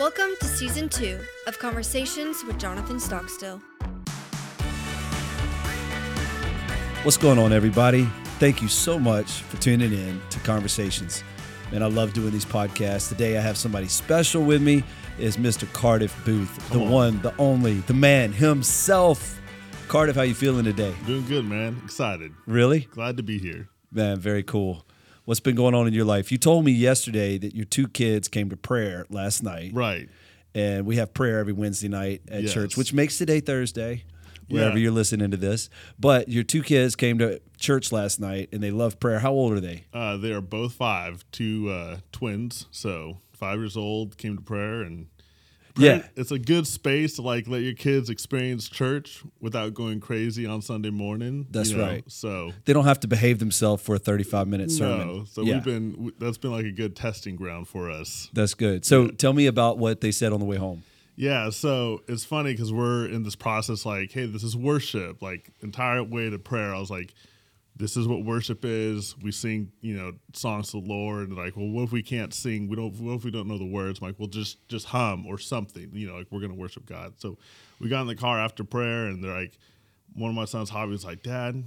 Welcome to season two of Conversations with Jonathan Stockstill. What's going on, everybody? Thank you so much for tuning in to Conversations. And I love doing these podcasts. Today, I have somebody special with me. Is Mr. Cardiff Booth, the on. one, the only, the man himself. Cardiff, how you feeling today? Doing good, man. Excited. Really, Glad to be here. man, very cool. What's been going on in your life? You told me yesterday that your two kids came to prayer last night, Right. and we have prayer every Wednesday night at Yes. church, which makes today Thursday, wherever Yeah. you're listening to this. But your two kids came to church last night, and they love prayer. How old are they? Uh, they are both five, two uh, twins. So five years old, came to prayer, and Yeah. it's a good space to like let your kids experience church without going crazy on Sunday morning. That's you know? right. So They don't have to behave themselves for a 35 minute sermon. no, so yeah, we've been that's been like a good testing ground for us. that's good. So tell me about what they said on the way home. Yeah, so it's funny because we're in this process like, hey, this is worship. Like entire way to prayer, I was like, this is what worship is. We sing, you know, songs to the Lord. And like, well, what if we can't sing? We don't. What if we don't know the words? I'm like, well, just just hum or something. You know, like we're gonna worship God. So we got in the car after prayer, and they're like, one of my son's hobbies, like, Dad.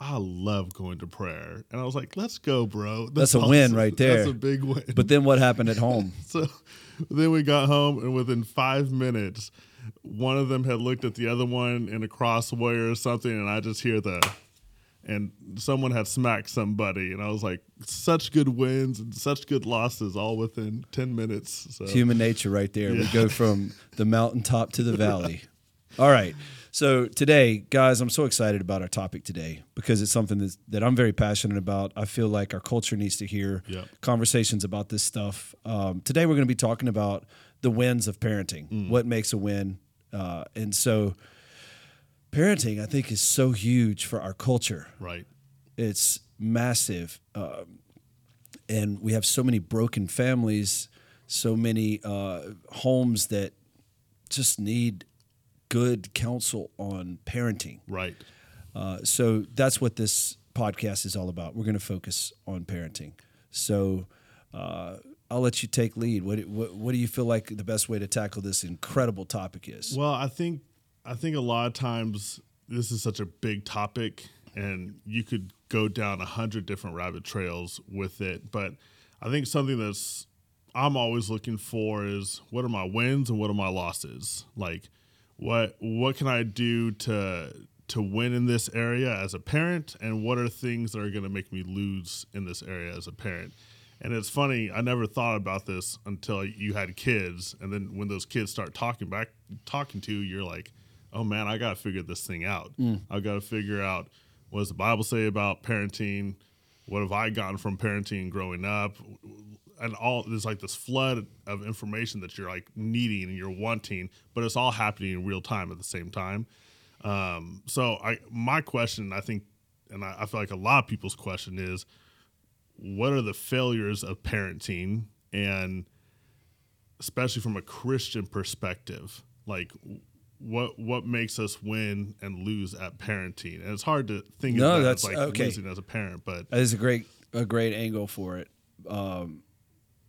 I love going to prayer, and I was like, "Let's go, bro." That's a win right there. That's a big win. But then what happened at home? So then we got home, and within five minutes, one of them had looked at the other one in a crossway or something, and I just hear the, and someone had smacked somebody, and I was like, such good wins and such good losses, all within ten minutes. So Human nature right there. We go from the mountaintop to the valley. All right. So today, guys, I'm so excited about our topic today because it's something that's, that I'm very passionate about. I feel like our culture needs to hear Yep. conversations about this stuff. Um, today, we're going to be talking about the wins of parenting, Mm. what makes a win. Uh, and so, parenting, I think, is so huge for our culture. right, it's massive um, and we have so many broken families so many uh, homes that just need good counsel on parenting. Right, uh, so that's what this podcast is all about. We're going to focus on parenting. So uh, i'll let you take lead. What, what, what do you feel like the best way to tackle this incredible topic is? Well, I think I think a lot of times this is such a big topic, and you could go down a hundred different rabbit trails with it. But I think something that's I'm always looking for is what are my wins and what are my losses? Like, what what can I do to to win in this area as a parent, and what are things that are going to make me lose in this area as a parent? And it's funny, I never thought about this until you had kids, and then when those kids start talking back, talking to you, you're like, "Oh man, I got to figure this thing out. I got to figure out what does the Bible say about parenting? What have I gotten from parenting growing up? And all there's like this flood of information that you're like needing and you're wanting, but it's all happening in real time at the same time. Um, so I, my question, I think, and I, I feel like a lot of people's question is, what are the failures of parenting and especially from a christian perspective like what what makes us win and lose at parenting and it's hard to think No, of that that's- as like okay. losing as a parent but That is a great a great angle for it. Um,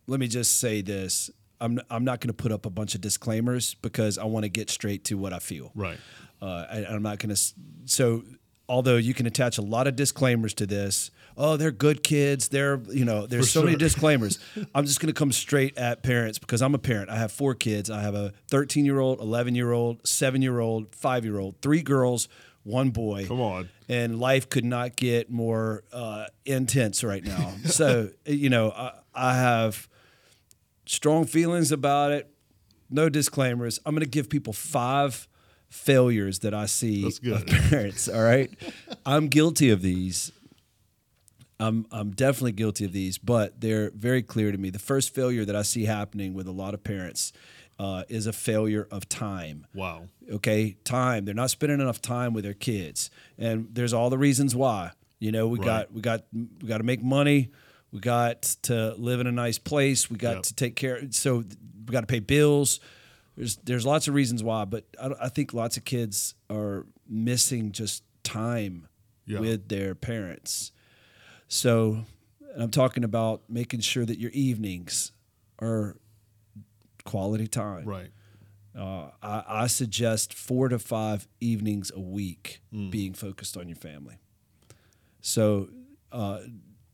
let me just say this: I'm I'm not going to put up a bunch of disclaimers because I want to get straight to what I feel. right Uh, I, I'm not going to. So, although you can attach a lot of disclaimers to this, oh, they're good kids. They're you know, there's For so many disclaimers. I'm just going to come straight at parents because I'm a parent. I have four kids. I have a 13 year old, 11 year old, seven year old, five year old, three girls, one boy come on and life could not get more uh, intense right now. so you know, I, I have strong feelings about it. No disclaimers. I'm going to give people five failures that I see of parents. All right, I'm guilty of these. I'm I'm definitely guilty of these, but they're very clear to me. The first failure that I see happening with a lot of parents uh, is a failure of time wow okay time they're not spending enough time with their kids and there's all the reasons why you know we Right. got we got we got to make money we got to live in a nice place we got Yep. to take care so we got to pay bills there's there's lots of reasons why but I, I think lots of kids are missing just time Yeah. with their parents So and I'm talking about making sure that your evenings are quality time. Right. Uh, I, I suggest four to five evenings a week being focused on your family. So uh,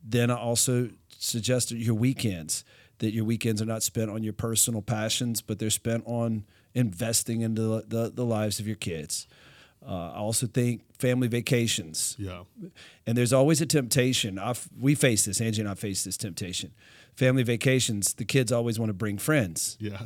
then I also suggest your weekends that your weekends are not spent on your personal passions, but they're spent on investing into the, the, the lives of your kids. Uh, I also think family vacations Yeah. and there's always a temptation. I've, we face this. Angie and I face this temptation. Family vacations. The kids always want to bring friends, Yeah.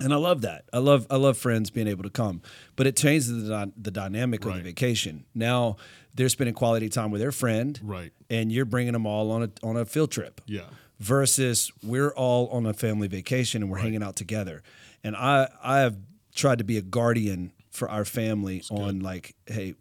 and I love that. I love I love friends being able to come, but it changes the, the dynamic of the vacation. Now they're spending quality time with their friend, Right. and you're bringing them all on a on a field trip Yeah. Versus we're all on a family vacation and we're hanging out together. And I I have tried to be a guardian for our family on like, hey,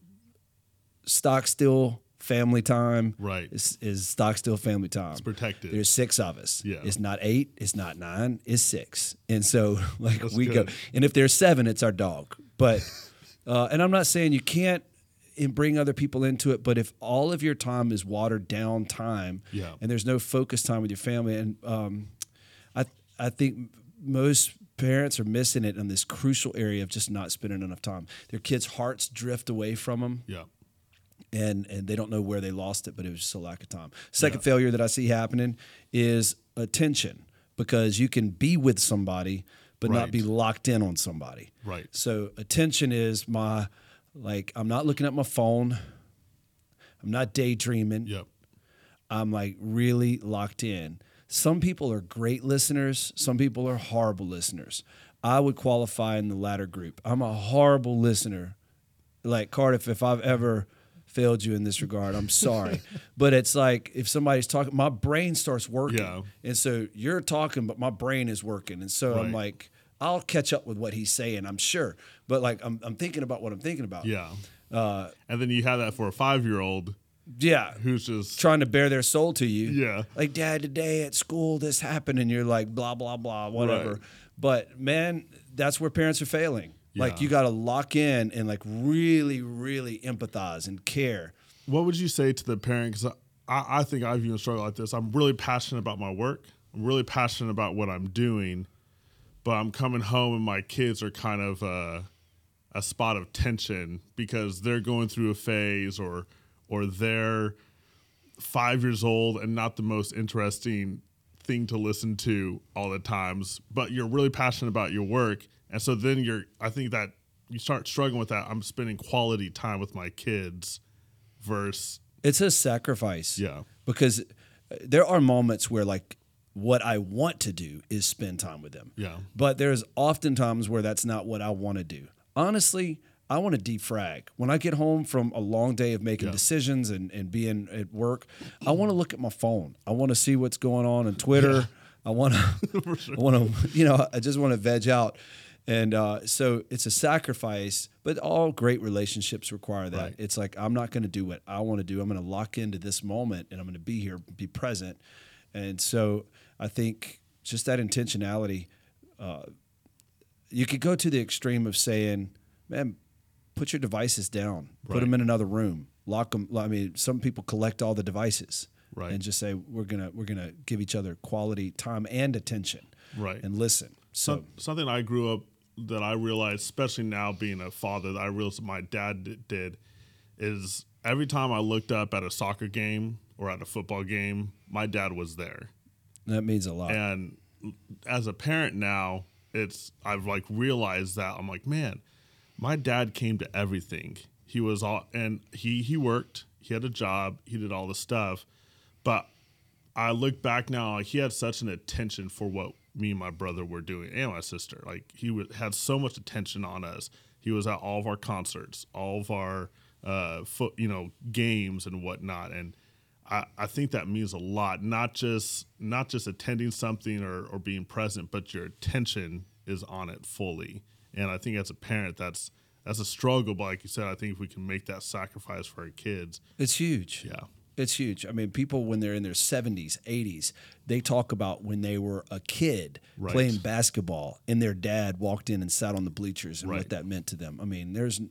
Stockstill family time. Right. Is, is Stockstill family time. It's protected. There's six of us. Yeah. It's not eight, it's not nine, it's six. And so like That's we go and if there's seven, it's our dog. But uh, and I'm not saying you can't and bring other people into it, but if all of your time is watered down time Yeah. and there's no focus time with your family and um, I I think most parents are missing it in this crucial area of just not spending enough time. Their kids' hearts drift away from them Yeah. and and they don't know where they lost it, but it was just a lack of time. Second Yeah. failure that I see happening is attention because you can be with somebody but not be locked in on somebody. Right. So attention is my like I'm not looking at my phone. I'm not daydreaming. Yep. I'm like really locked in. Some people are great listeners, some people are horrible listeners. I would qualify in the latter group. I'm a horrible listener. Like Cardiff, if I've ever failed you in this regard, I'm sorry. but it's like if somebody's talking, my brain starts working. Yeah. And so you're talking, but my brain is working. And so I'm like, I'll catch up with what he's saying, I'm sure. But like I'm, I'm thinking about what I'm thinking about. Yeah. Uh, And then you have that for a five year old yeah. who's just trying to bear their soul to you. Yeah. Like, Dad, today at school this happened, and you're like, blah, blah, blah, whatever. Right. But man, that's where parents are failing. Yeah. Like, you got to lock in and like really, really empathize and care. what would you say to the parent? Because I, I think I've even struggled like this. I'm really passionate about my work. I'm really passionate about what I'm doing, but I'm coming home and my kids are kind of uh, a spot of tension because they're going through a phase or or they're five years old and not the most interesting thing to listen to all the times. But you're really passionate about your work, and so then you're. I think that you start struggling with that. I'm spending quality time with my kids versus It's a sacrifice. Yeah. Because uh, there are moments where like what I want to do is spend time with them. Yeah. But there's often times where that's not what I want to do. Honestly, I want to defrag. When I get home from a long day of making Yeah. decisions and, and being at work, I want to look at my phone. I want to see what's going on on Twitter. I want to, I want to, you know, I just want to veg out. And uh, so it's a sacrifice, but all great relationships require that. Right. It's like, I'm not going to do what I want to do. I'm going to lock into this moment and I'm going to be here, be present. And so I think just that intentionality, uh, you could go to the extreme of saying, man, put your devices down, put them in another room, lock them. I mean, some people collect all the devices Right. and just say, we're going to, we're going to give each other quality time and attention Right. and listen. So, Some, something I grew up that I realized, especially now being a father, that I realized my dad did is every time I looked up at a soccer game or at a football game, my dad was there. that means a lot. And as a parent now, it's I've like realized that I'm like, man, my dad came to everything. He was all and he he worked, he had a job, he did all the stuff, but I look back now, like he had such an attention for what me and my brother were doing, and my sister. Like he would, had so much attention on us. He was at all of our concerts, all of our uh, you know, games and whatnot. And I, I think that means a lot. Not just not just attending something or, or being present, but your attention is on it fully. And I think as a parent, that's that's a struggle. But like you said, I think if we can make that sacrifice for our kids, It's huge. Yeah. It's huge. I mean, people when they're in their 70s, 80s, they talk about when they were a kid Right. playing basketball and their dad walked in and sat on the bleachers and what that meant to them. I mean, there's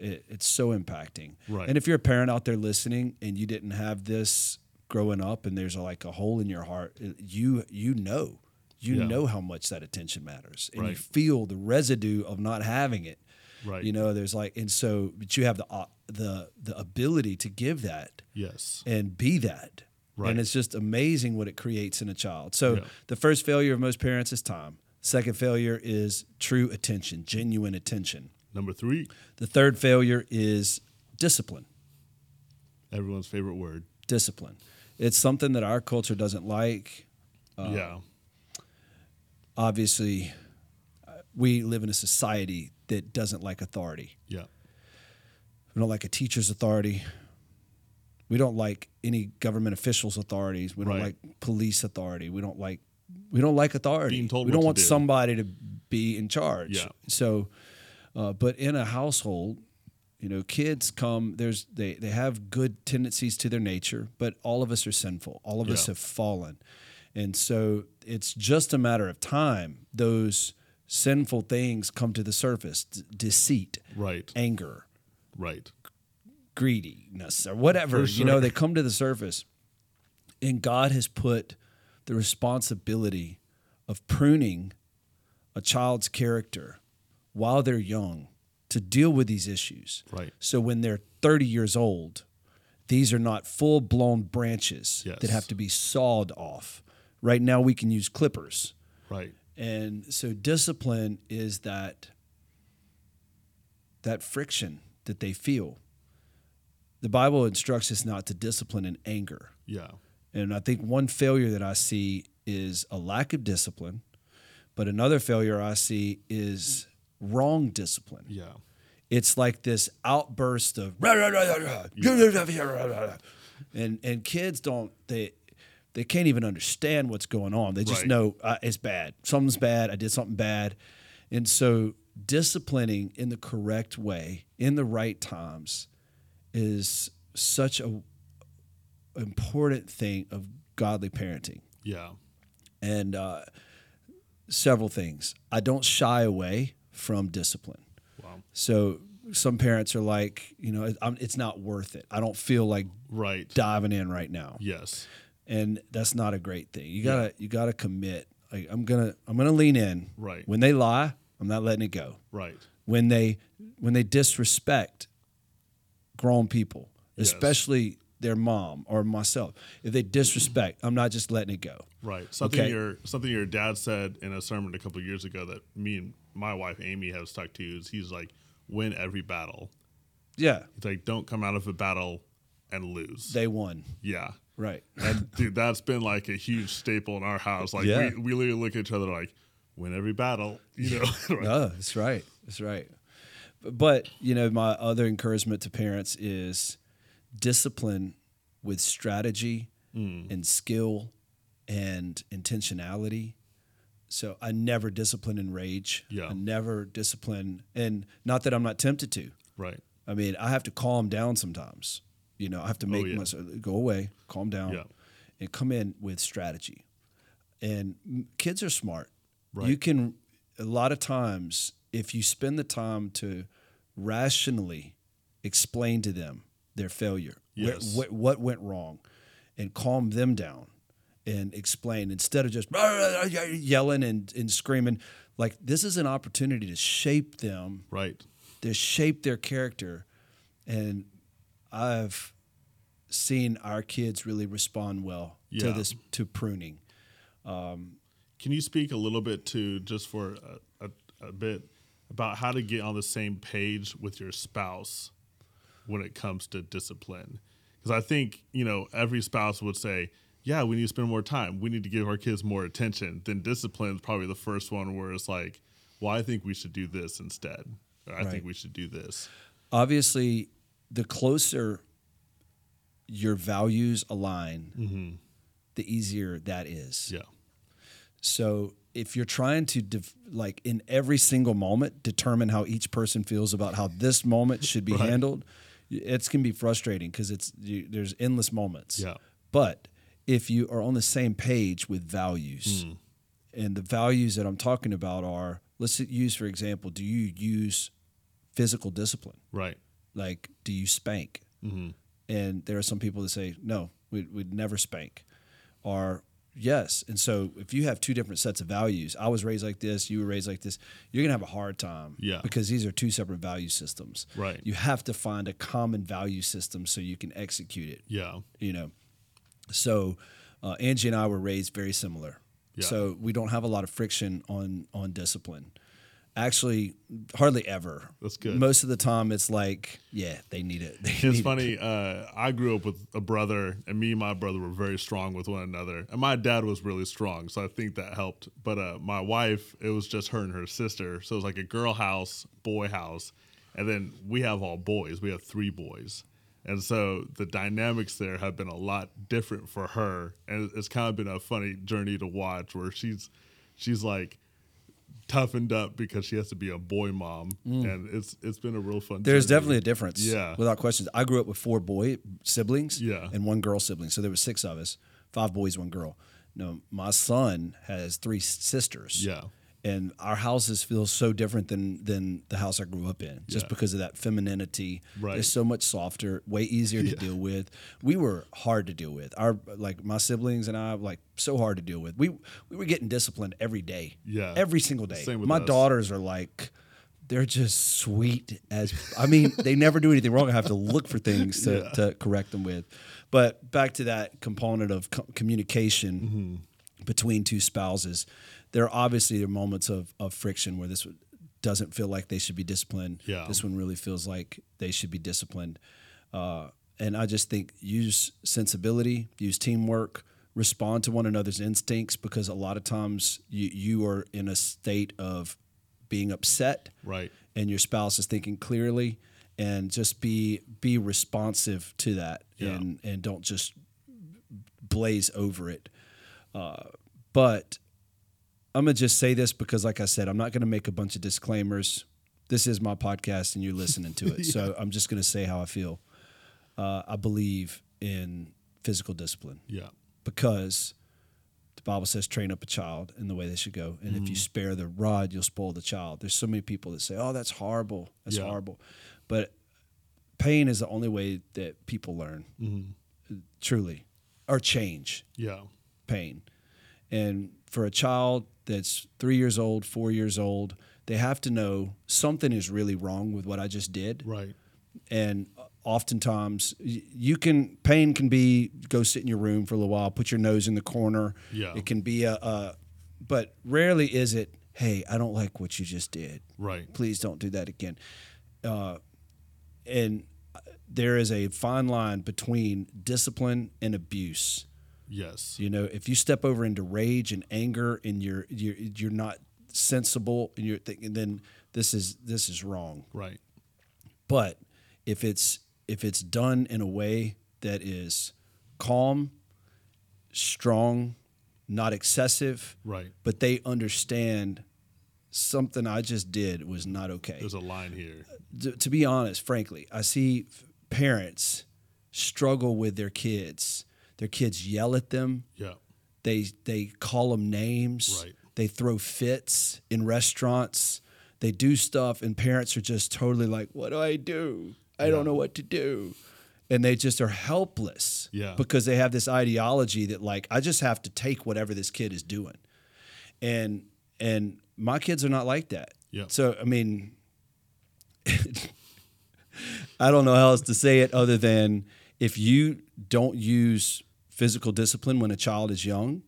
it, it's so impacting. Right. And if you're a parent out there listening and you didn't have this growing up and there's like a hole in your heart, you you know. you Yeah. know how much that attention matters, and you feel the residue of not having it. Right. You know, there's like, and so, but you have the uh, the the ability to give that Yes. and be that. Right. And it's just amazing what it creates in a child. So Yeah. the first failure of most parents is time. Second failure is true attention, genuine attention. Number three, The third failure is discipline. everyone's favorite word. Discipline. It's something that our culture doesn't like. Uh, yeah. Obviously, uh, we live in a society that doesn't like authority. Yeah. We don't like a teacher's authority. We don't like any government officials' authorities. We don't Right. like police authority. We don't like we don't like authority. Being told we don't want do. somebody to be in charge. Yeah. So, uh, but in a household, you know, kids come. There's they they have good tendencies to their nature, but all of us are sinful. All of us have fallen, and so it's just a matter of time. Those sinful things come to the surface: D- deceit, Right. anger, Right. greediness or whatever For you know they come to the surface and god has put the responsibility of pruning a child's character while they're young to deal with these issues Right. so when they're 30 years old these are not full-blown branches Yes. that have to be sawed off right now we can use clippers Right. and so discipline is that that friction that they feel. The Bible instructs us not to discipline in anger. Yeah. And I think one failure that I see is a lack of discipline, but another failure I see is wrong discipline. Yeah. It's like this outburst of "Rah, rah, rah, rah, rah." and and kids don't they they can't even understand what's going on. They just Right. know uh, it's bad. Something's bad. I did something bad, and so disciplining in the correct way in the right times is such a important thing of godly parenting Yeah. and uh, several things. I don't shy away from discipline. Wow. So some parents are like, you know, it's not worth it. I don't feel like Right. diving in right now, Yes. and that's not a great thing. You gotta you gotta commit. Like I'm gonna I'm gonna lean in. Right. When they lie, I'm not letting it go. Right. When they when they disrespect grown people, Yes. especially their mom or myself, if they disrespect, I'm not just letting it go. Right. Something Okay. your something your dad said in a sermon a couple of years ago that me and my wife Amy have stuck to is he's like, win every battle. Yeah, It's like don't come out of a battle and lose. they won. yeah. Right. And dude, that's been like a huge staple in our house. Like Yeah. we, we literally look at each other like, win every battle. You know? Right. No, that's right. That's right. But, but you know, my other encouragement to parents is discipline with strategy Mm. and skill and intentionality. So I never discipline in rage. Yeah. I never discipline, and not that I'm not tempted to. Right. I mean, I have to calm down sometimes. You know, I have to make Oh, yeah. myself go away, calm down, Yeah. and come in with strategy. And kids are smart. Right. You can a lot of times if you spend the time to rationally explain to them their failure, where- Yes. what, went wrong, and calm them down and explain instead of just yelling and, and screaming. Like this is an opportunity to shape them Right. to shape their character. And I've seen our kids really respond well to this to pruning. Um, Can you speak a little bit to just for a, a, a bit about how to get on the same page with your spouse when it comes to discipline? Because I think you know every spouse would say, "Yeah, we need to spend more time. We need to give our kids more attention." Then discipline is probably the first one where it's like, "Well, I think we should do this instead. Or, I Right. think we should do this." Obviously, the closer your values align, mm-hmm. the easier that is. Yeah. So if you're trying to def- like in every single moment determine how each person feels about how this moment should be Right. handled, it's can be frustrating because it's you, there's endless moments. Yeah. But if you are on the same page with values, Hmm. and the values that I'm talking about are let's use for example, do you use physical discipline? Right. Like, do you spank? Mm-hmm. And there are some people that say, no, we, we'd never spank. Or yes. And so if you have two different sets of values, I was raised like this, you were raised like this, you're gonna have a hard time. Yeah. Because these are two separate value systems. Right. You have to find a common value system so you can execute it. Yeah. You know. So uh, Angie and I were raised very similar. Yeah. So we don't have a lot of friction on on discipline. Actually, hardly ever. That's good. Most of the time, it's like, yeah, they need it. They It's need it. funny. Uh, I grew up with a brother, and me and my brother were very strong with one another. And my dad was really strong, so I think that helped. But uh, my wife, it was just her and her sister, so it was like a girl house, boy house, and then we have all boys. We have three boys, and so the dynamics there have been a lot different for her, and it's kind of been a funny journey to watch where she's she's like toughened up because she has to be a boy mom, and it's it's been a real fun. Mm. There's journey. definitely a difference. Yeah. Without questions. I grew up with four boy siblings Yeah. and one girl sibling. So there were six of us, five boys, one girl. No, my son has three sisters. Yeah. And our houses feel so different than than the house I grew up in, just Yeah. because of that femininity. Right. It's so much softer, way easier to deal with. We were hard to deal with. Our like my siblings and I like so hard to deal with. We we were getting disciplined every day. Yeah. Every single day. Same with my us. daughters are like they're just sweet as I mean, they never do anything wrong. I have to look for things to, to correct them with. But back to that component of co- communication Mm-hmm. between two spouses, there are obviously are moments of, of friction where this doesn't feel like they should be disciplined. Yeah. This one really feels like they should be disciplined. Uh, and I just think use sensibility, use teamwork, respond to one another's instincts because a lot of times you, you are in a state of being upset Right. and your spouse is thinking clearly and just be be responsive to that Yeah. and and don't just blaze over it uh, but i'm gonna just say this because like i said i'm not gonna make a bunch of disclaimers this is my podcast and you're listening to it so i'm just gonna say how i feel uh, i believe in physical discipline Yeah. because the Bible says train up a child in the way they should go. And if you spare the rod, you'll spoil the child. There's so many people that say, "Oh, that's horrible. That's Yeah. horrible," but pain is the only way that people learn, truly, or change Yeah. pain. And for a child that's three years old, four years old, they have to know something is really wrong with what I just did Right. and oftentimes you can pain can be go sit in your room for a little while put your nose in the corner Yeah. it can be a, a but rarely is it hey i don't like what you just did Right. please don't do that again uh, and uh, there is a fine line between discipline and abuse Yes. you know if you step over into rage and anger and you're you're, you're not sensible and you're thinking then this is this is wrong Right. but if it's if it's done in a way that is calm, strong, not excessive, Right. but they understand something I just did was not okay. There's a line here. Uh, to, to be honest, frankly, I see parents struggle with their kids. Their kids yell at them. Yeah. They they call them names. Right. They throw fits in restaurants. They do stuff, and parents are just totally like, "What do I do? I Yeah. don't know what to do," and they just are helpless. Yeah. because they have this ideology that like I just have to take whatever this kid is doing, and and my kids are not like that. Yeah. So I mean, I don't know how else to say it other than if you don't use physical discipline when a child is young,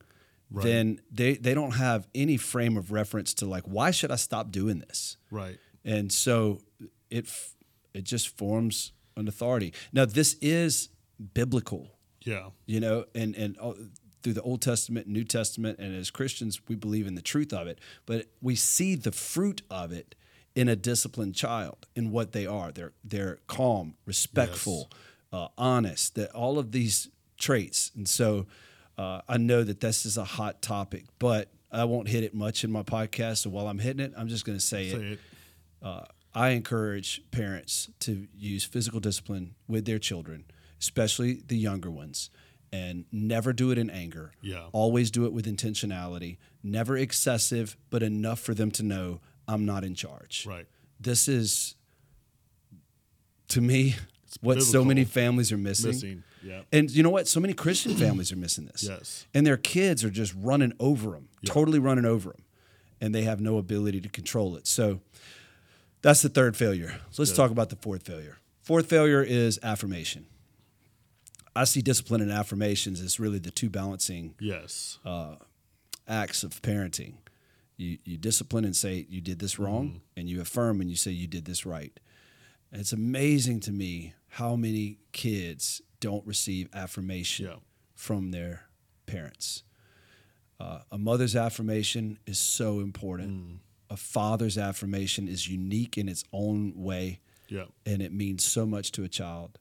Right. then they, they don't have any frame of reference to like, why should I stop doing this? Right. And so it f- it just forms an authority. Now this is biblical, Yeah. you know, and and uh, through the Old Testament, New Testament, and as Christians, we believe in the truth of it. But we see the fruit of it in a disciplined child, in what they are. They're they're calm, respectful, uh, honest. That all of these traits, and so uh, I know that this is a hot topic, but I won't hit it much in my podcast. So while I'm hitting it, I'm just going to say, Say it. it. Uh, I encourage parents to use physical discipline with their children, especially the younger ones, and never do it in anger. Yeah. Always do it with intentionality, never excessive, but enough for them to know I'm not in charge. Right. This is, to me, what so many families are missing. Missing. Yep. And you know what? So many Christian families are missing this. Yes. And their kids are just running over them, totally running over them, and they have no ability to control it. So that's the third failure. So let's talk about the fourth failure. Fourth failure is affirmation. I see discipline and affirmations as really the two balancing Yes. acts of parenting. You, you discipline and say you did this wrong, Mm-hmm. and you affirm and you say you did this right. And it's amazing to me how many kids don't receive affirmation Yeah. from their parents. Uh, a mother's affirmation is so important. Mm. A father's affirmation is unique in its own way, yeah. and it means so much to a child.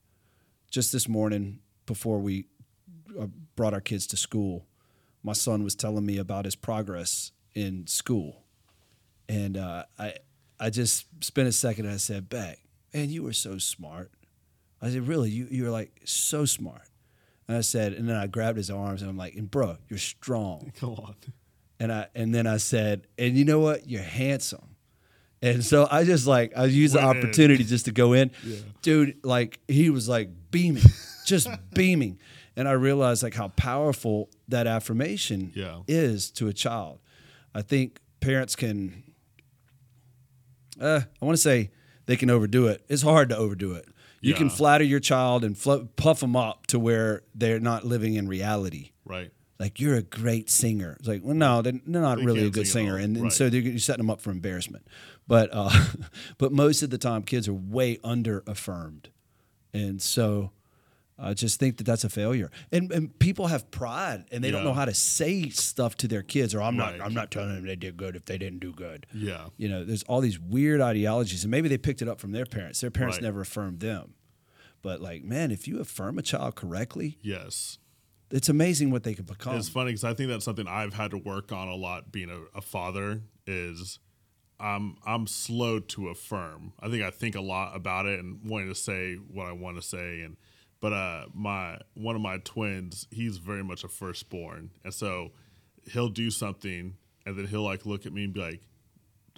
Just this morning, before we uh, brought our kids to school, my son was telling me about his progress in school, and uh, I I just spent a second and I said, "Beck, man, you were so smart." I said, "Really? You you were like so smart." And I said, and then I grabbed his arms and I'm like, "And bro, you're strong." Come on. And I and then I said, "And you know what? You're handsome." And so I just like I used the opportunity just to go in, Yeah. dude. Like he was like beaming, just beaming, and I realized like how powerful that affirmation Yeah. is to a child. I think parents can. Uh, I want to say they can overdo it. It's hard to overdo it. You can flatter your child and flo- puff them up to where they're not living in reality Right. like you're a great singer. It's like, well, no, they're, they're not They really a good sing singer, and, and Right. so you're setting them up for embarrassment. But uh, but most of the time, kids are way under affirmed, and so I just think that that's a failure. And and people have pride, and they don't know how to say stuff to their kids. Or I'm Right. not I'm not telling them they did good if they didn't do good. Yeah. You know, there's all these weird ideologies, and maybe they picked it up from their parents. Their parents Right. never affirmed them. But like, man, if you affirm a child correctly, Yes. it's amazing what they can become. It's funny because I think that's something I've had to work on a lot. Being a, a father is I'm I'm slow to affirm. I think I think a lot about it and wanting to say what I want to say. And but uh, my one of my twins, he's very much a firstborn, and so he'll do something, and then he'll like look at me and be like,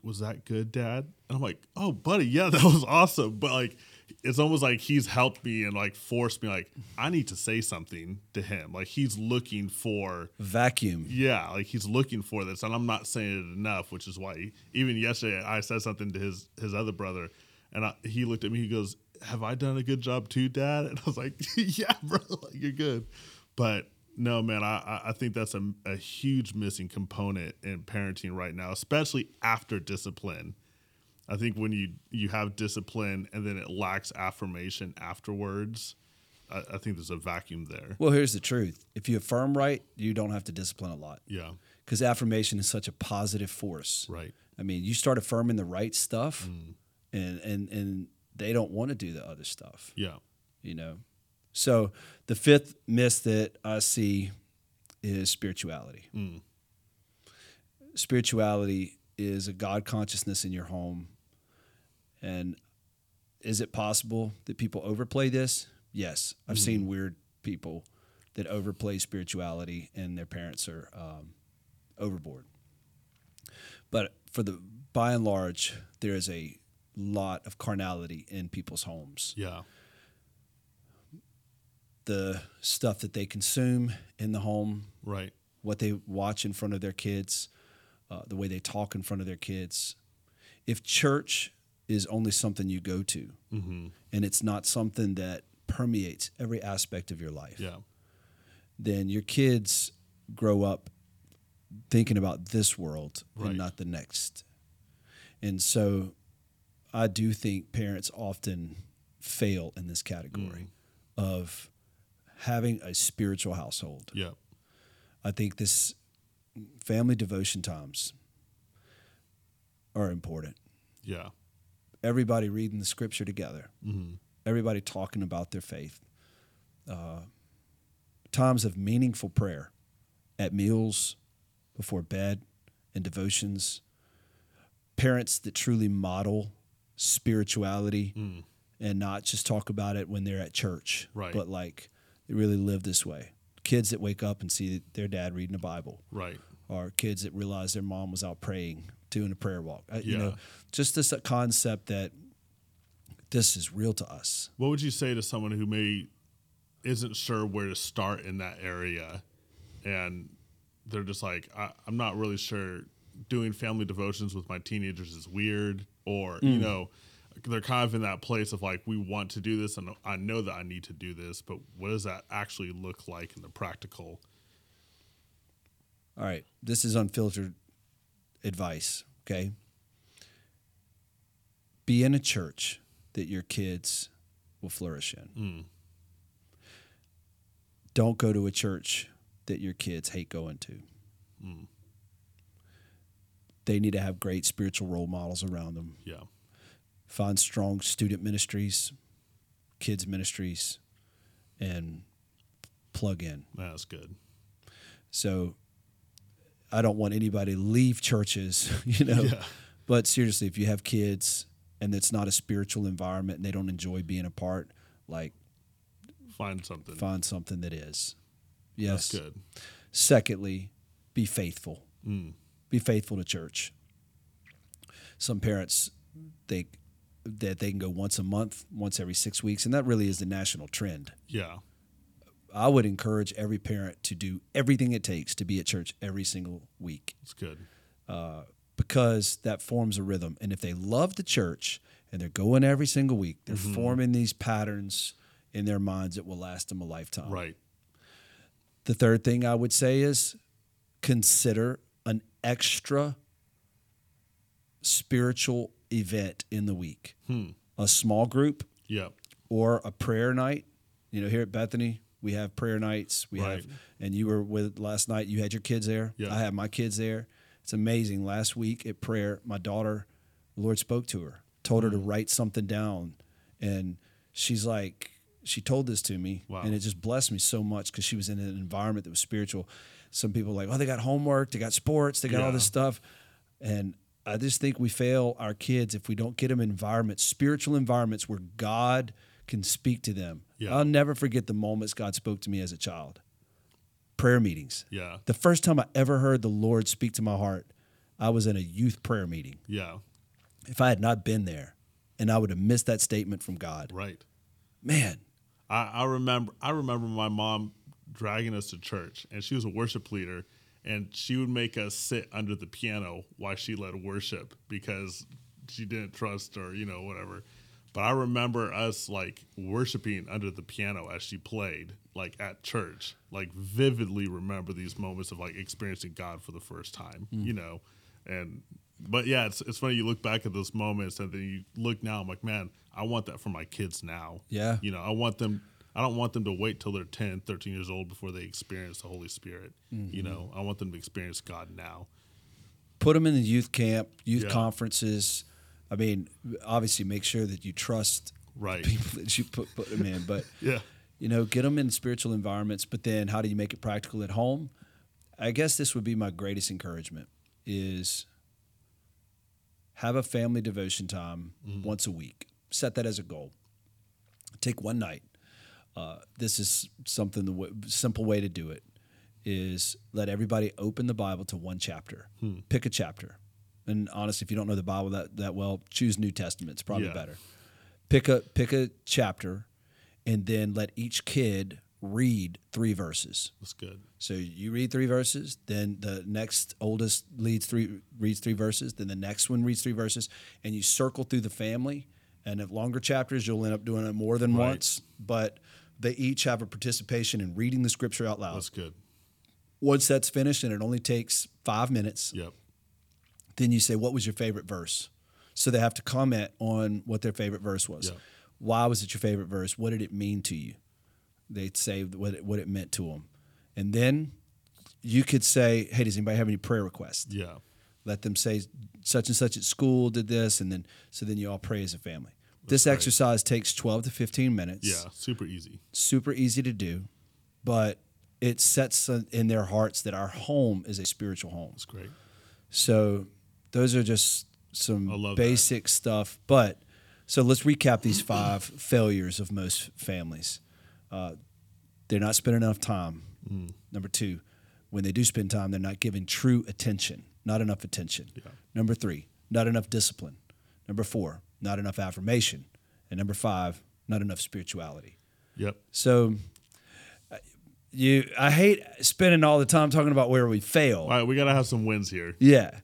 was that good, Dad? And I'm like, oh, buddy, yeah, that was awesome. But like, it's almost like he's helped me and like forced me, like, I need to say something to him. Like he's looking for, Vacuum. yeah, like he's looking for this, and I'm not saying it enough, which is why he, even yesterday I said something to his his other brother, and I, he looked at me, he goes, "Have I done a good job too, Dad?" And I was like, "Yeah, bro, like you're good," but. No, man, I, I- think that's a, a huge missing component in parenting right now, especially after discipline. I think when you you have discipline and then it lacks affirmation afterwards, I, I think there's a vacuum there. Well, here's the truth. If you affirm right, you don't have to discipline a lot Yeah, because affirmation is such a positive force. right. I mean, you start affirming the right stuff, Mm. and, and, and they don't want to do the other stuff, Yeah, you know? So the fifth myth that I see is spirituality. Mm. Spirituality is a God consciousness in your home. And is it possible that people overplay this? Yes. I've seen weird people that overplay spirituality and their parents are um, overboard. But for the by and large, there is a lot of carnality in people's homes. yeah, The stuff that they consume in the home, right. what they watch in front of their kids, uh, the way they talk in front of their kids. If church is only something you go to Mm-hmm. and it's not something that permeates every aspect of your life, Yeah, then your kids grow up thinking about this world Right. and not the next. And so I do think parents often fail in this category of having a spiritual household. yeah, I think this family devotion times are important. yeah, Everybody reading the scripture together, mm-hmm. everybody talking about their faith. Uh, times of meaningful prayer at meals, before bed, and devotions. Parents that truly model spirituality Mm. and not just talk about it when they're at church, Right. but like they really live this way. Kids that wake up and see their dad reading the Bible, right. or kids that realize their mom was out praying, doing a prayer walk. Uh, You know, just this concept that this is real to us. What would you say to someone who may isn't sure where to start in that area, and they're just like, I, I'm not really sure. Doing family devotions with my teenagers is weird, or you mm. know, they're kind of in that place of like, we want to do this, and I know that I need to do this, but what does that actually look like in the practical? All right, this is unfiltered advice, okay? Be in a church that your kids will flourish in. Mm. Don't go to a church that your kids hate going to. Mm. They need to have great spiritual role models around them. Yeah, Find strong student ministries, kids ministries, and plug in. that's good. So I don't want anybody to leave churches, you know. Yeah. But seriously, if you have kids and it's not a spiritual environment and they don't enjoy being a part, like Find something. find something that is. Yes. That's good. Secondly, be faithful. Mm. Be faithful to church. Some parents think that they can go once a month, once every six weeks, and that really is the national trend. Yeah, I would encourage every parent to do everything it takes to be at church every single week. it's good. because that forms a rhythm. And if they love the church and they're going every single week, they're Mm-hmm. forming these patterns in their minds that will last them a lifetime. Right. The third thing I would say is consider extra spiritual event in the week. Hmm. A small group Yeah. or a prayer night. You know, here at Bethany, we have prayer nights. We Right. have, and you were with last night. You had your kids there. Yeah. I had my kids there. It's amazing. Last week at prayer, my daughter, the Lord spoke to her, told her to write something down, and she's like, she told this to me, Wow. and it just blessed me so much because she was in an environment that was spiritual. Some people are like, oh, they got homework, they got sports, they got all this stuff, and I just think we fail our kids if we don't get them environments, spiritual environments where God can speak to them. Yeah. I'll never forget the moments God spoke to me as a child. Prayer meetings. Yeah. The first time I ever heard the Lord speak to my heart, I was in a youth prayer meeting. Yeah. If I had not been there, and I would have missed that statement from God. Right. Man, I, I remember I remember my mom dragging us to church and she was a worship leader and she would make us sit under the piano while she led worship because she didn't trust or you know whatever. But i remember us like worshiping under the piano as she played like at church. Like vividly remember these moments of like experiencing god for the first time mm. you know? And but yeah it's, it's funny you look back at those moments and then you look now i'm like man i want that for my kids now. Yeah. you know i want them i don't want them to wait till they're 10 13 years old before they experience the holy spirit you mm-hmm. know i want them to experience god now put them in the youth camp, youth Yeah. conferences. I mean, obviously, make sure that you trust right people that you put, put them in, but yeah you know, get them in spiritual environments. But then, how do you make it practical at home? I guess this would be my greatest encouragement: is have a family devotion time mm-hmm. once a week. Set that as a goal. Take one night. Uh, this is something the w- simple way to do it is let everybody open the Bible to one chapter. Pick a chapter. And honestly, if you don't know the Bible that, that well, choose New Testament. It's probably Yeah. better. Pick a pick a chapter and then let each kid read three verses. that's good So you read three verses, then the next oldest leads three reads three verses, then the next one reads three verses, and you circle through the family. And if longer chapters, you'll end up doing it more than Right. once. But they each have a participation in reading the scripture out loud. that's good Once that's finished, and it only takes five minutes, yep then you say, "What was your favorite verse?" So they have to comment on what their favorite verse was. Yeah. Why was it your favorite verse? What did it mean to you? They'd say what it, what it meant to them, and then you could say, "Hey, does anybody have any prayer requests?" yeah Let them say such and such at school did this, and then so then you all pray as a family. This great. exercise takes twelve to fifteen minutes. yeah super easy super easy to do, but it sets in their hearts that our home is a spiritual home. that's great So those are just some love that. basic stuff. But so let's recap these five failures of most families. Uh, they're not spending enough time. Mm. Number two, when they do spend time, they're not giving true attention, not enough attention. Yeah. Number three, not enough discipline. Number four, not enough affirmation. And number five, not enough spirituality. yep So you I hate spending all the time talking about where we fail. All right, we got to have some wins here. Yeah.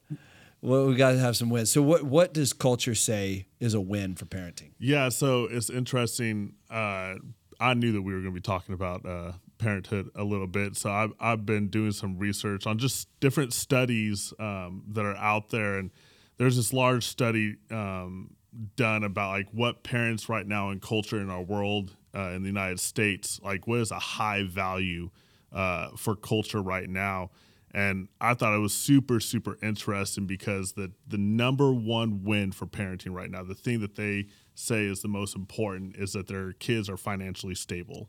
Well, we got to have some wins. So, what what does culture say is a win for parenting? Yeah, so it's interesting. Uh, I knew that we were going to be talking about uh, parenthood a little bit, so I've I've been doing some research on just different studies um, that are out there, and there's this large study um, done about like what parents right now in culture in our world uh, in the United States, like what is a high value uh, for culture right now and I thought it was super, super interesting because the the number one win for parenting right now, the thing that they say is the most important, is that their kids are financially stable.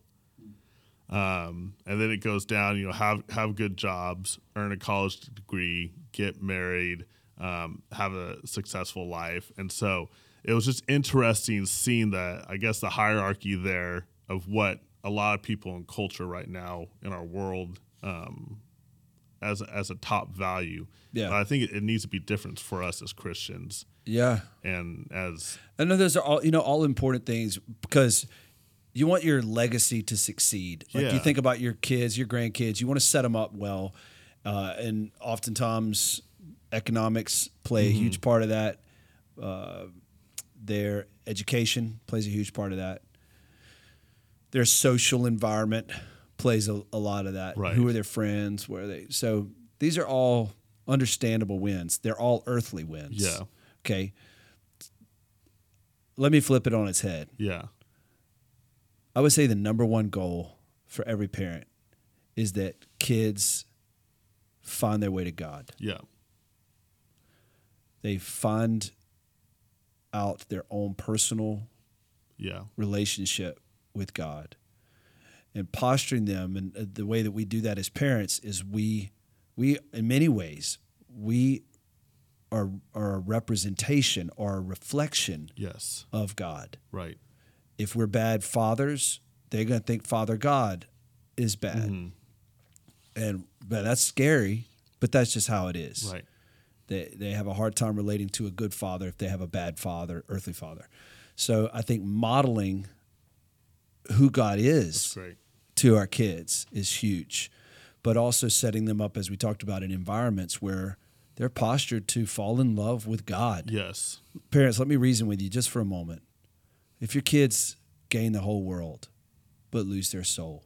Um, and then it goes down, you know, have have good jobs, earn a college degree, get married, um, have a successful life. And so it was just interesting seeing that, I guess, the hierarchy there of what a lot of people in culture right now in our world um, as a, as a top value. Yeah. But I think it, it needs to be different for us as Christians Yeah. and as I know those are all you know all important things because you want your legacy to succeed. Like Yeah. you think about your kids, your grandkids, you want to set them up well, uh, and oftentimes economics play a huge part of that. Uh, their education plays a huge part of that. Their social environment plays a, a lot of that. Right. Who are their friends? Where are they? So these are all understandable wins. They're all earthly wins. Yeah. Okay. Let me flip it on its head. yeah I would say the number one goal for every parent is that kids find their way to God. yeah They find out their own personal yeah relationship with God. And posturing them and uh, the way that we do that as parents is we we in many ways we are are a representation or a reflection yes of God. right if we're bad fathers, they're going to think Father God is bad. Mm-hmm. And but that's scary, but that's just how it is. right They they have a hard time relating to a good father if they have a bad father, earthly father. So I think modeling who God is to our kids is huge, but also setting them up as we talked about in environments where they're postured to fall in love with God yes parents, let me reason with you just for a moment. If your kids gain the whole world but lose their soul,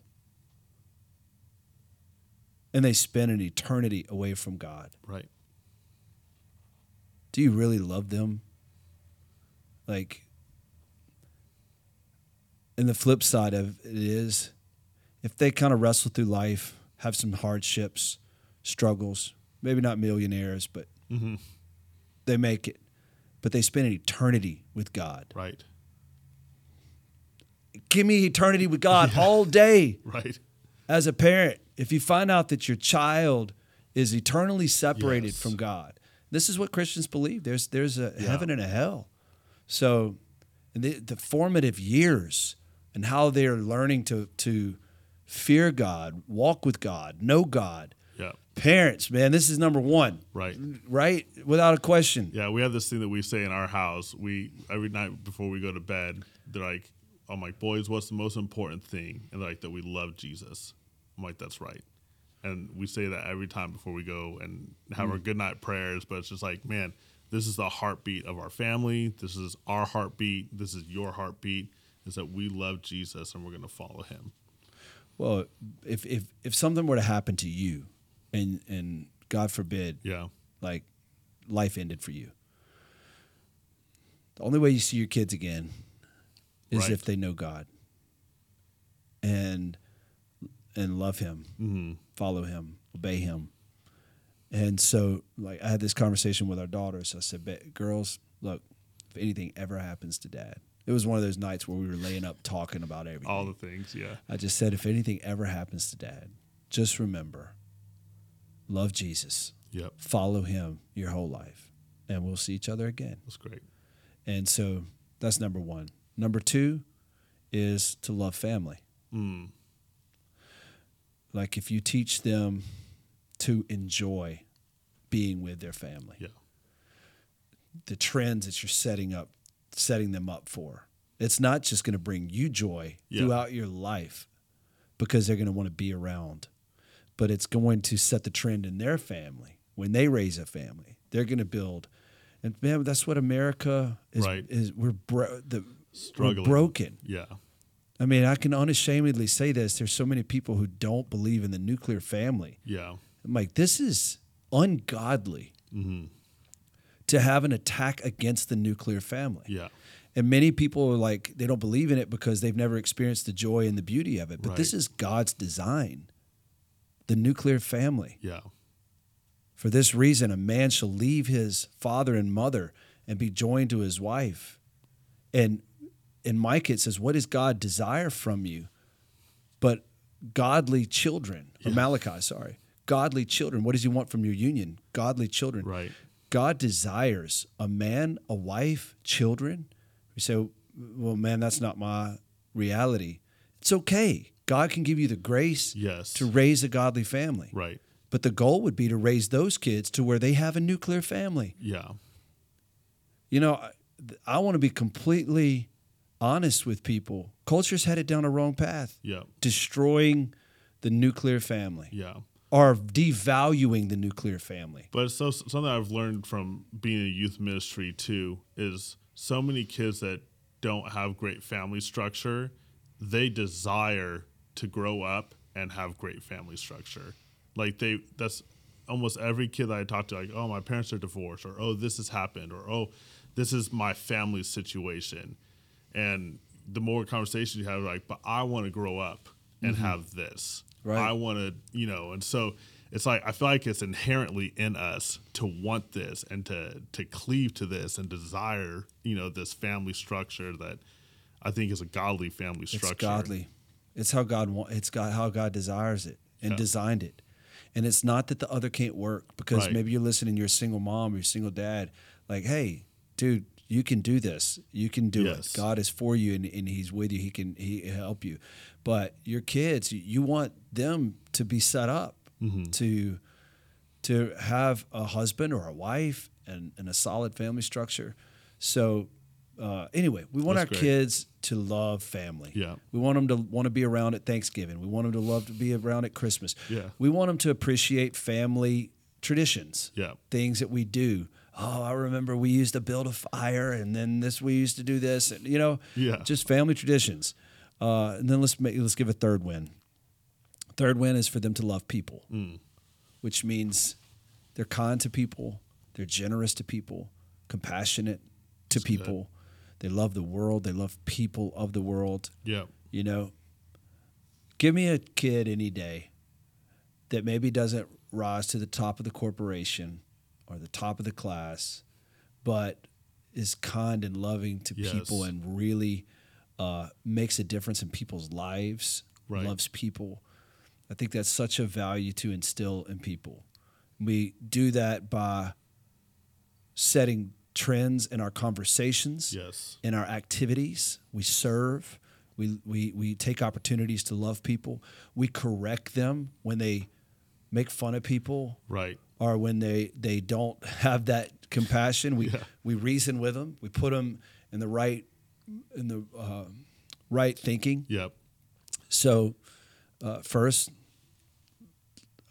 and they spend an eternity away from God, right do you really love them? Like, and the flip side of it is if they kind of wrestle through life, have some hardships, struggles, maybe not millionaires, but Mhm. they make it, but they spend an eternity with God. right Give me eternity with God all day right as a parent. If you find out that your child is eternally separated Yes. from God, this is what Christians believe. There's there's a Yeah. heaven and a hell. So, the, the formative years and how they are learning to to fear God, walk with God, know God. yeah Parents, man, this is number one, right right? Without a question. yeah we have this thing that we say in our house we every night before we go to bed they're like i'm like boys what's the most important thing and they're like that we love jesus i'm like that's right and we say that every time before we go and have our good night prayers but it's just like man this is the heartbeat of our family. This is our heartbeat. This is your heartbeat is that we love jesus and we're going to follow him. Well, if if if something were to happen to you, and and God forbid, yeah. like life ended for you, the only way you see your kids again is Right. if they know God and and love Him, hmm follow Him, obey Him. And so, like, I had this conversation with our daughters. I said, "Ba- "Girls, look, if anything ever happens to Dad, it was one of those nights where we were laying up talking about everything. all the things yeah I just said, if anything ever happens to dad, just remember love Jesus, yep follow him your whole life, and we'll see each other again. that's great And so that's number one. Number two is to love family. mm. Like if you teach them to enjoy being with their family, yeah the trends that you're setting up, setting them up for. It's not just going to bring you joy Yeah. throughout your life, because they're going to want to be around, but it's going to set the trend in their family when they raise a family. They're going to build, and man, that's what America is. Right. Is we're bro- the we're Struggling. broken. Yeah. I mean, I can unashamedly say this. There's so many people who don't believe in the nuclear family. Yeah. I'm like, this is ungodly mm-hmm. to have an attack against the nuclear family. Yeah. And many people are like, they don't believe in it because they've never experienced the joy and the beauty of it. But this is God's design the nuclear family. Yeah. For this reason, a man shall leave his father and mother and be joined to his wife. And in Micah, it says, What does God desire from you? But godly children, or Malachi, sorry, godly children. What does he want from your union? Godly children. Right. God desires a man, a wife, children. We say, well, man, that's not my reality. It's okay. God can give you the grace Yes. to raise a godly family. Right. But the goal would be to raise those kids to where they have a nuclear family. Yeah. You know, I, I want to be completely honest with people. Culture's headed down a wrong path, Yeah. destroying the nuclear family Yeah. or devaluing the nuclear family. But it's so something I've learned from being in youth ministry too is so many kids that don't have great family structure, they desire to grow up and have great family structure. Like they that's almost every kid that I talk to like, "Oh, my parents are divorced," or "Oh, this has happened," or "Oh, this is my family situation." And the more conversations you have like, "But I want to grow up and mm-hmm. have this." Right. I want to, you know, and so it's like I feel like it's inherently in us to want this and to to cleave to this and desire, you know, this family structure that I think is a godly family structure. It's godly. It's how God want. It's God how God desires it and Yeah. designed it. And it's not that the other can't work because Right. maybe you're listening. You're a single mom or you're a single dad. Like, hey, dude, you can do this. You can do Yes. it. God is for you and, and He's with you. He can He help you. But your kids, you- want them to be set up Mm-hmm. to to have a husband or a wife and, and a solid family structure. So uh, anyway, we want That's our great. kids to love family. Yeah. We want them to want to be around at Thanksgiving. We want them to love to be around at Christmas. Yeah. We want them to appreciate family traditions. Yeah. Things that we do. Oh, I remember we used to build a fire, and then this we used to do this, and you know, Yeah. just family traditions. Uh, and then let's make, let's give a third win. Third win is for them to love people, Mm. which means they're kind to people, they're generous to people, compassionate to good. people. They love the world. They love people of the world. Yeah. You know, give me a kid any day that maybe doesn't rise to the top of the corporation or the top of the class, but is kind and loving to Yes. people and really uh, makes a difference in people's lives, Right. loves people. I think that's such a value to instill in people. We do that by setting trends in our conversations Yes. in our activities. We serve. We, we, we take opportunities to love people. We correct them when they make fun of people Right. Or when they, they don't have that compassion. We, Yeah. we reason with them. We put them in the right in the uh, right thinking. Yep. So, uh, first,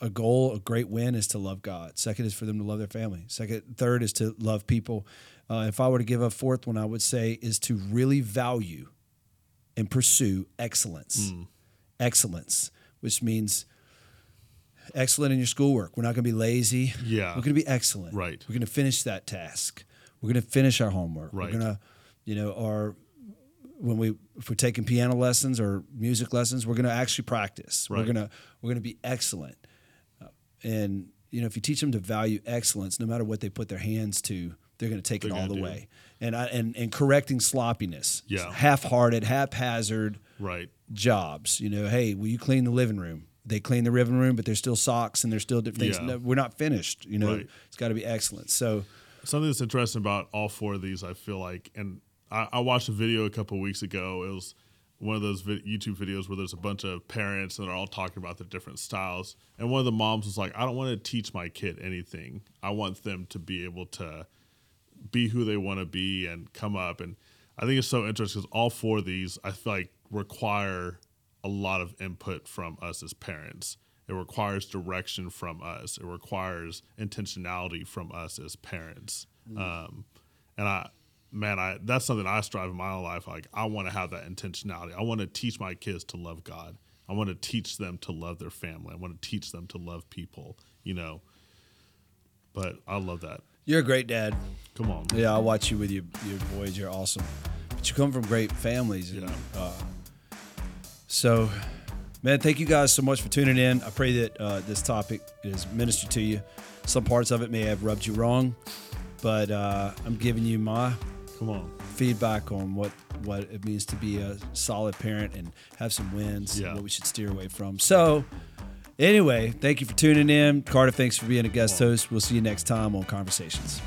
a goal, a great win is to love God. Second is for them to love their family. Second, third is to love people. Uh, if I were to give a fourth one, I would say is to really value and pursue excellence. Excellence, which means excellent in your schoolwork. We're not going to be lazy. Yeah. We're going to be excellent. Right. We're going to finish that task. We're going to finish our homework. Right. We're going to, you know, our when we if we're taking piano lessons or music lessons, we're going to actually practice. Right. We're going to we're going to be excellent. Uh, and you know, if you teach them to value excellence, no matter what they put their hands to, they're going to take They're it all the do way. And I, and and correcting sloppiness, Yeah. half-hearted, haphazard Right. jobs. You know, hey, will you clean the living room? They clean the living room, but there's still socks and there's still different things. Yeah. No, we're not finished. You know, Right. it's got to be excellent. So Something that's interesting about all four of these, I feel like, and I, I watched a video a couple weeks ago. It was one of those YouTube videos where there's a bunch of parents and they're all talking about their different styles. And one of the moms was like, I don't want to teach my kid anything. I want them to be able to be who they want to be and come up. And I think it's so interesting because all four of these, I feel like, require a lot of input from us as parents. It requires direction from us. It requires intentionality from us as parents. Um, and I, man, I that's something I strive in my own life. Like I want to have that intentionality. I want to teach my kids to love God. I want to teach them to love their family. I want to teach them to love people. You know. But I love that. You're a great dad. Come on. Yeah, I watch you with your your boys. You're awesome. But you come from great families. And, Yeah. uh, so, man, thank you guys so much for tuning in. I pray that uh, this topic is ministered to you. Some parts of it may have rubbed you wrong, but uh, I'm giving you my Come on. feedback on what what it means to be a solid parent and have some wins. Yeah. What we should steer away from. So, anyway, thank you for tuning in, Carter. Thanks for being a guest host. We'll see you next time on Conversations.